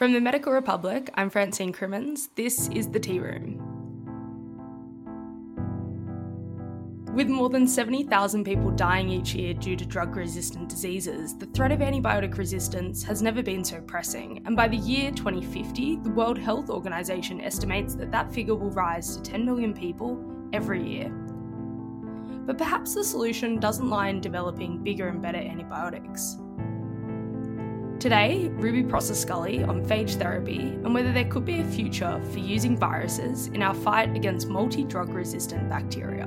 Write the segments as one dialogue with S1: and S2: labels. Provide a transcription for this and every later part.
S1: From the Medical Republic, I'm Francine Crimmins. This is the Tea Room. With more than 70,000 people dying each year due to drug resistant diseases, the threat of antibiotic resistance has never been so pressing, and by the year 2050, the World Health Organization estimates that that figure will rise to 10 million people every year. But perhaps the solution doesn't lie in developing bigger and better antibiotics. Today, Ruby Prosser Scully on phage therapy and whether there could be a future for using viruses in our fight against multi drug resistant bacteria.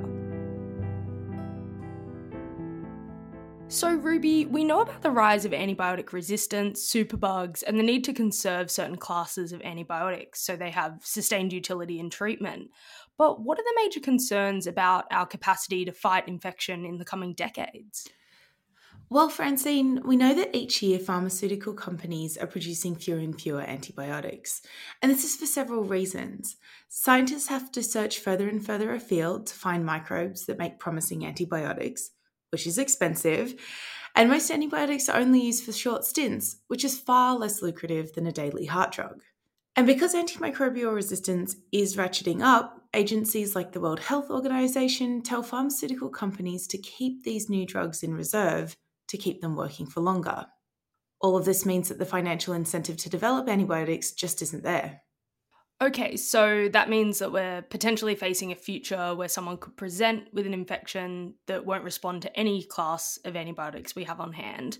S1: So, Ruby, we know about the rise of antibiotic resistance, superbugs, and the need to conserve certain classes of antibiotics so they have sustained utility in treatment. But what are the major concerns about our capacity to fight infection in the coming decades?
S2: Well, Francine, we know that each year pharmaceutical companies are producing fewer and fewer antibiotics. And this is for several reasons. Scientists have to search further and further afield to find microbes that make promising antibiotics which is expensive, and most antibiotics are only used for short stints, which is far less lucrative than a daily heart drug. And because antimicrobial resistance is ratcheting up, agencies like the World Health Organization tell pharmaceutical companies to keep these new drugs in reserve to keep them working for longer. All of this means that the financial incentive to develop antibiotics just isn't there.
S1: Okay, so that means that we're potentially facing a future where someone could present with an infection that won't respond to any class of antibiotics we have on hand.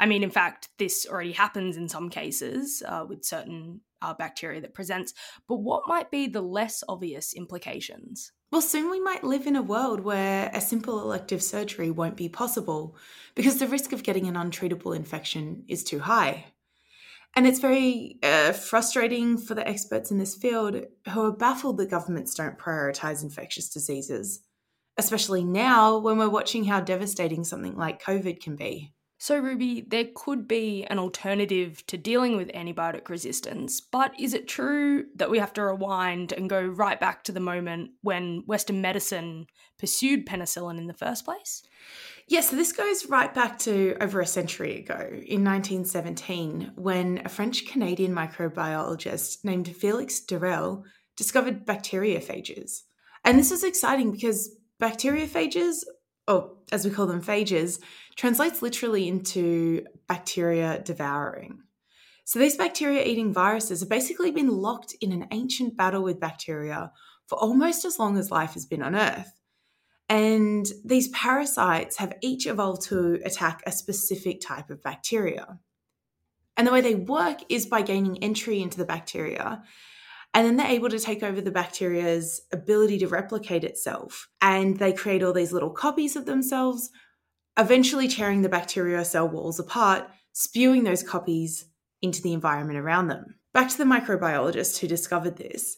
S1: I mean, in fact, this already happens in some cases uh, with certain uh, bacteria that presents, but what might be the less obvious implications?
S2: Well, soon we might live in a world where a simple elective surgery won't be possible because the risk of getting an untreatable infection is too high. And it's very uh, frustrating for the experts in this field who are baffled that governments don't prioritise infectious diseases, especially now when we're watching how devastating something like COVID can be.
S1: So, Ruby, there could be an alternative to dealing with antibiotic resistance, but is it true that we have to rewind and go right back to the moment when Western medicine pursued penicillin in the first place?
S2: Yes, yeah, so this goes right back to over a century ago in 1917 when a French Canadian microbiologist named Felix d'Herelle discovered bacteriophages. And this is exciting because bacteriophages, or as we call them phages, translates literally into bacteria devouring. So these bacteria eating viruses have basically been locked in an ancient battle with bacteria for almost as long as life has been on Earth. And these parasites have each evolved to attack a specific type of bacteria. And the way they work is by gaining entry into the bacteria. And then they're able to take over the bacteria's ability to replicate itself. And they create all these little copies of themselves, eventually tearing the bacterial cell walls apart, spewing those copies into the environment around them. Back to the microbiologist who discovered this.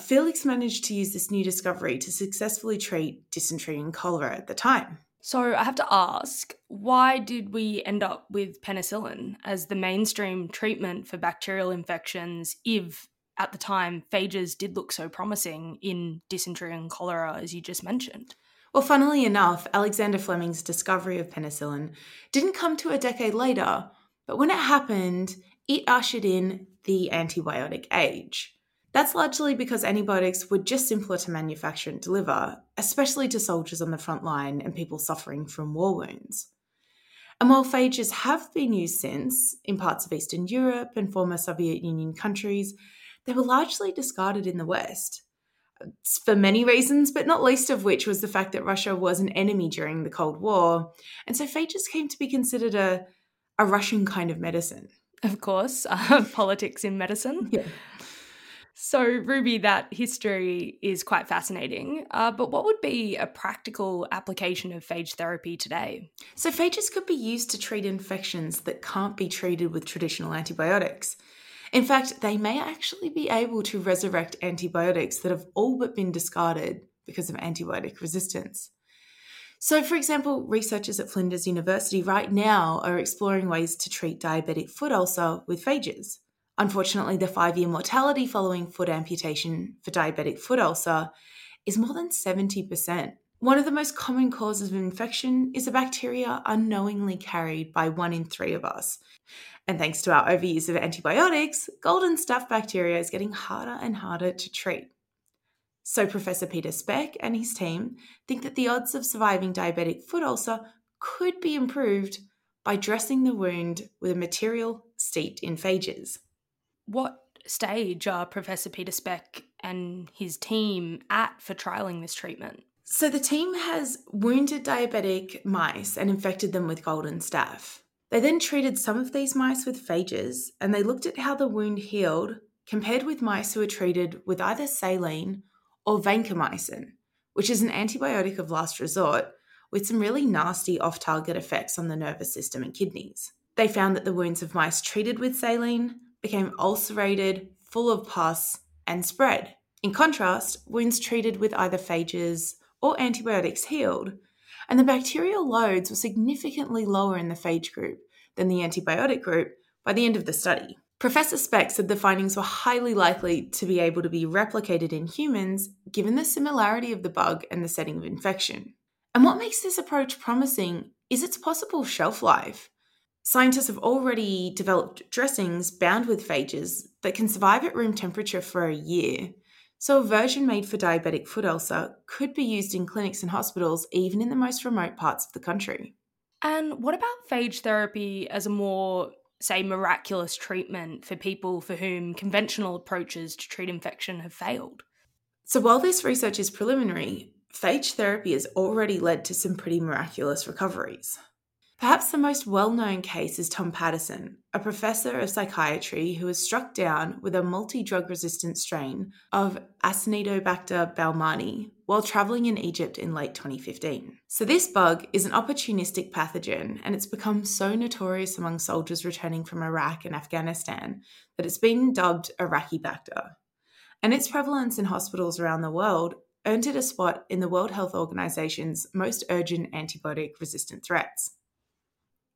S2: Felix managed to use this new discovery to successfully treat dysentery and cholera at the time.
S1: So I have to ask, why did we end up with penicillin as the mainstream treatment for bacterial infections if at the time phages did look so promising in dysentery and cholera as you just mentioned?
S2: Well, funnily enough, Alexander Fleming's discovery of penicillin didn't come to a decade later, but when it happened, it ushered in the antibiotic age. That's largely because antibiotics were just simpler to manufacture and deliver, especially to soldiers on the front line and people suffering from war wounds. And while phages have been used since in parts of Eastern Europe and former Soviet Union countries, they were largely discarded in the West. For many reasons, but not least of which was the fact that Russia was an enemy during the Cold War, and so phages came to be considered a, a Russian kind of medicine.
S1: Of course, uh, politics in medicine.
S2: Yeah.
S1: So, Ruby, that history is quite fascinating. Uh, but what would be a practical application of phage therapy today?
S2: So, phages could be used to treat infections that can't be treated with traditional antibiotics. In fact, they may actually be able to resurrect antibiotics that have all but been discarded because of antibiotic resistance. So, for example, researchers at Flinders University right now are exploring ways to treat diabetic foot ulcer with phages. Unfortunately, the five year mortality following foot amputation for diabetic foot ulcer is more than 70%. One of the most common causes of infection is a bacteria unknowingly carried by one in three of us. And thanks to our overuse of antibiotics, golden staph bacteria is getting harder and harder to treat. So, Professor Peter Speck and his team think that the odds of surviving diabetic foot ulcer could be improved by dressing the wound with a material steeped in phages.
S1: What stage are Professor Peter Speck and his team at for trialling this treatment?
S2: So, the team has wounded diabetic mice and infected them with golden staph. They then treated some of these mice with phages and they looked at how the wound healed compared with mice who were treated with either saline or vancomycin, which is an antibiotic of last resort with some really nasty off target effects on the nervous system and kidneys. They found that the wounds of mice treated with saline became ulcerated, full of pus, and spread. In contrast, wounds treated with either phages or antibiotics healed, and the bacterial loads were significantly lower in the phage group than the antibiotic group by the end of the study. Professor Speck said the findings were highly likely to be able to be replicated in humans given the similarity of the bug and the setting of infection. And what makes this approach promising is its possible shelf life. Scientists have already developed dressings bound with phages that can survive at room temperature for a year, so, a version made for diabetic foot ulcer could be used in clinics and hospitals, even in the most remote parts of the country.
S1: And what about phage therapy as a more, say, miraculous treatment for people for whom conventional approaches to treat infection have failed?
S2: So, while this research is preliminary, phage therapy has already led to some pretty miraculous recoveries. Perhaps the most well known case is Tom Patterson, a professor of psychiatry who was struck down with a multi drug resistant strain of Acinetobacter baumannii while travelling in Egypt in late 2015. So, this bug is an opportunistic pathogen and it's become so notorious among soldiers returning from Iraq and Afghanistan that it's been dubbed Iraqibacter. And its prevalence in hospitals around the world earned it a spot in the World Health Organization's most urgent antibiotic resistant threats.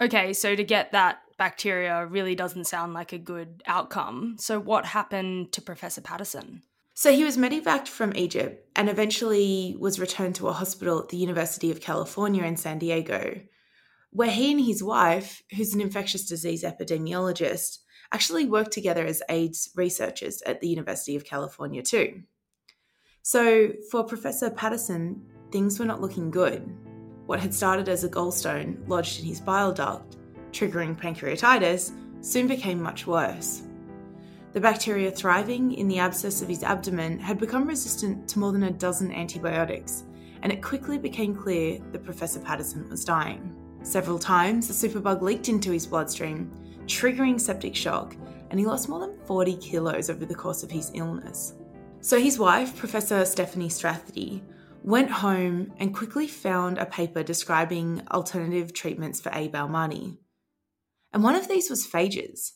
S1: Okay, so to get that bacteria really doesn't sound like a good outcome. So, what happened to Professor Patterson?
S2: So, he was medevaced from Egypt and eventually was returned to a hospital at the University of California in San Diego, where he and his wife, who's an infectious disease epidemiologist, actually worked together as AIDS researchers at the University of California, too. So, for Professor Patterson, things were not looking good. What had started as a gallstone lodged in his bile duct, triggering pancreatitis, soon became much worse. The bacteria thriving in the abscess of his abdomen had become resistant to more than a dozen antibiotics, and it quickly became clear that Professor Patterson was dying. Several times, the superbug leaked into his bloodstream, triggering septic shock, and he lost more than 40 kilos over the course of his illness. So, his wife, Professor Steffanie Strathdee, went home and quickly found a paper describing alternative treatments for A. baumannii. And one of these was phages.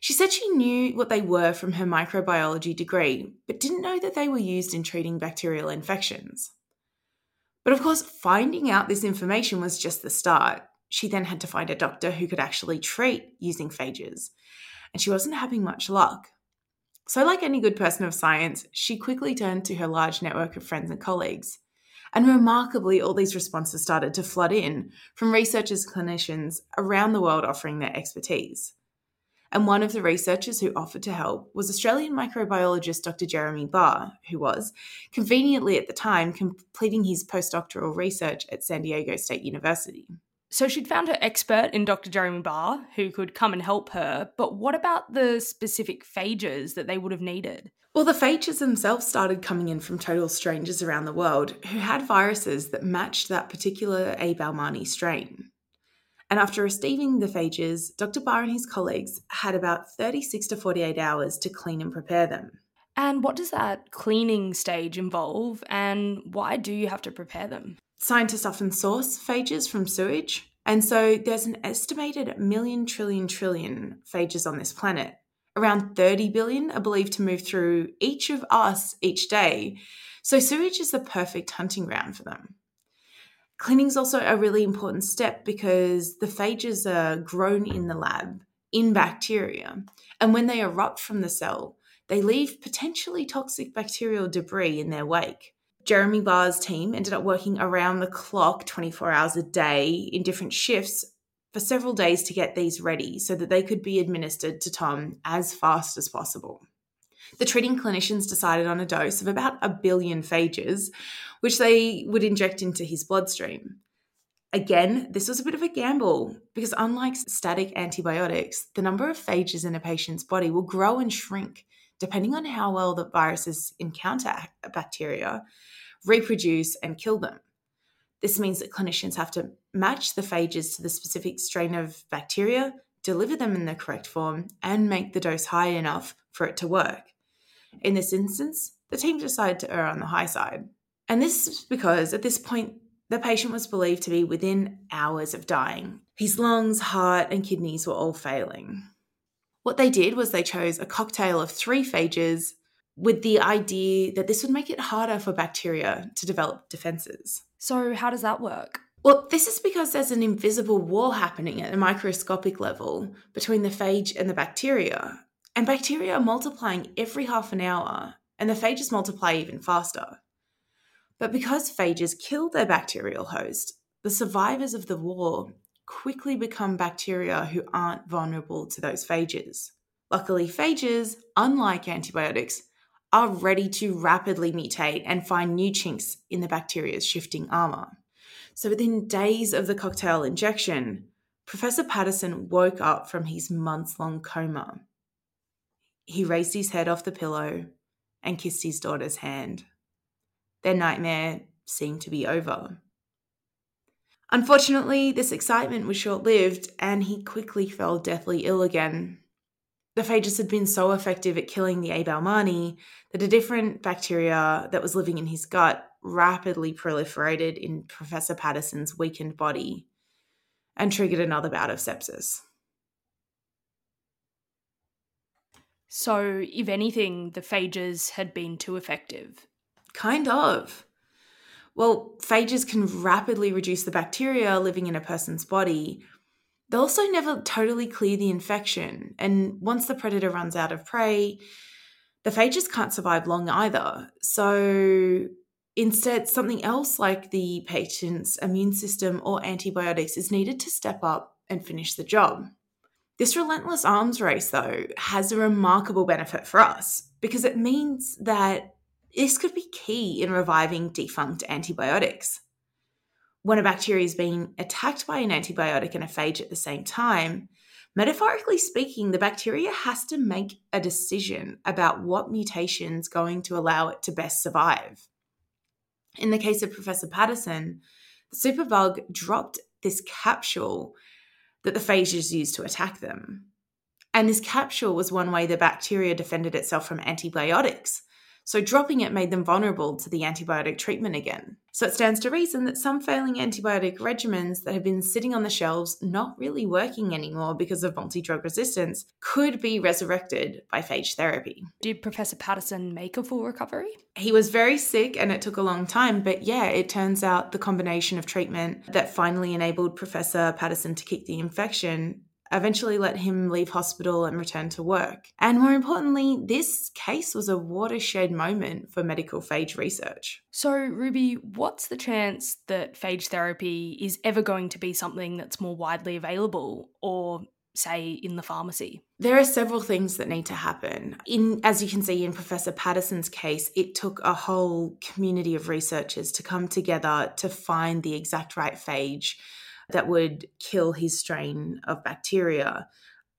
S2: She said she knew what they were from her microbiology degree, but didn't know that they were used in treating bacterial infections. But of course, finding out this information was just the start. She then had to find a doctor who could actually treat using phages, and she wasn't having much luck. So, like any good person of science, she quickly turned to her large network of friends and colleagues. And remarkably, all these responses started to flood in from researchers clinicians around the world offering their expertise. And one of the researchers who offered to help was Australian microbiologist Dr. Jeremy Barr, who was, conveniently at the time, completing his postdoctoral research at San Diego State University.
S1: So she'd found her expert in Dr. Jeremy Barr who could come and help her, but what about the specific phages that they would have needed?
S2: Well, the phages themselves started coming in from total strangers around the world who had viruses that matched that particular A. baumannii strain. And after receiving the phages, Dr. Barr and his colleagues had about 36 to 48 hours to clean and prepare them.
S1: And what does that cleaning stage involve, and why do you have to prepare them?
S2: Scientists often source phages from sewage, and so there's an estimated million trillion trillion phages on this planet. Around 30 billion are believed to move through each of us each day, so sewage is the perfect hunting ground for them. Cleaning is also a really important step because the phages are grown in the lab in bacteria, and when they erupt from the cell, they leave potentially toxic bacterial debris in their wake. Jeremy Barr's team ended up working around the clock 24 hours a day in different shifts for several days to get these ready so that they could be administered to Tom as fast as possible. The treating clinicians decided on a dose of about a billion phages, which they would inject into his bloodstream. Again, this was a bit of a gamble because, unlike static antibiotics, the number of phages in a patient's body will grow and shrink depending on how well the viruses encounter bacteria, reproduce, and kill them. This means that clinicians have to match the phages to the specific strain of bacteria, deliver them in the correct form, and make the dose high enough for it to work. In this instance, the team decided to err on the high side. And this is because at this point, the patient was believed to be within hours of dying. His lungs, heart, and kidneys were all failing. What they did was they chose a cocktail of three phages with the idea that this would make it harder for bacteria to develop defenses.
S1: So, how does that work?
S2: Well, this is because there's an invisible war happening at a microscopic level between the phage and the bacteria. And bacteria are multiplying every half an hour, and the phages multiply even faster. But because phages kill their bacterial host, the survivors of the war quickly become bacteria who aren't vulnerable to those phages. Luckily, phages, unlike antibiotics, are ready to rapidly mutate and find new chinks in the bacteria's shifting armor. So within days of the cocktail injection, Professor Patterson woke up from his months long coma. He raised his head off the pillow and kissed his daughter's hand. Their nightmare seemed to be over. Unfortunately, this excitement was short lived and he quickly fell deathly ill again. The phages had been so effective at killing the A. baumannii that a different bacteria that was living in his gut rapidly proliferated in Professor Patterson's weakened body and triggered another bout of sepsis.
S1: So, if anything, the phages had been too effective.
S2: Kind of. Well, phages can rapidly reduce the bacteria living in a person's body. They'll also never totally clear the infection, and once the predator runs out of prey, the phages can't survive long either. So, instead, something else like the patient's immune system or antibiotics is needed to step up and finish the job. This relentless arms race, though, has a remarkable benefit for us because it means that this could be key in reviving defunct antibiotics. When a bacteria is being attacked by an antibiotic and a phage at the same time, metaphorically speaking, the bacteria has to make a decision about what mutation's going to allow it to best survive. In the case of Professor Patterson, the superbug dropped this capsule that the phages used to attack them. And this capsule was one way the bacteria defended itself from antibiotics. So dropping it made them vulnerable to the antibiotic treatment again. So it stands to reason that some failing antibiotic regimens that have been sitting on the shelves, not really working anymore because of multi drug resistance, could be resurrected by phage therapy.
S1: Did Professor Patterson make a full recovery?
S2: He was very sick and it took a long time, but yeah, it turns out the combination of treatment that finally enabled Professor Patterson to kick the infection eventually let him leave hospital and return to work. And more importantly, this case was a watershed moment for medical phage research.
S1: So, Ruby, what's the chance that phage therapy is ever going to be something that's more widely available or say in the pharmacy?
S2: There are several things that need to happen. In as you can see in Professor Patterson's case, it took a whole community of researchers to come together to find the exact right phage that would kill his strain of bacteria.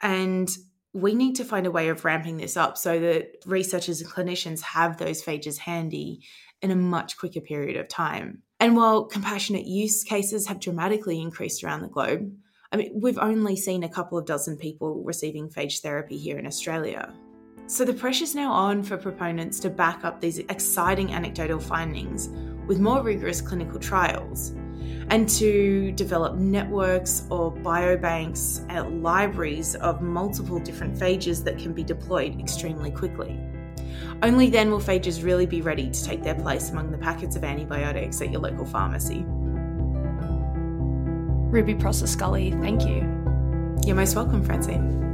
S2: And we need to find a way of ramping this up so that researchers and clinicians have those phages handy in a much quicker period of time. And while compassionate use cases have dramatically increased around the globe, I mean, we've only seen a couple of dozen people receiving phage therapy here in Australia. So the pressure's now on for proponents to back up these exciting anecdotal findings with more rigorous clinical trials and to develop networks or biobanks and libraries of multiple different phages that can be deployed extremely quickly. Only then will phages really be ready to take their place among the packets of antibiotics at your local pharmacy.
S1: Ruby Prosser Scully, thank you.
S2: You're most welcome, Francine.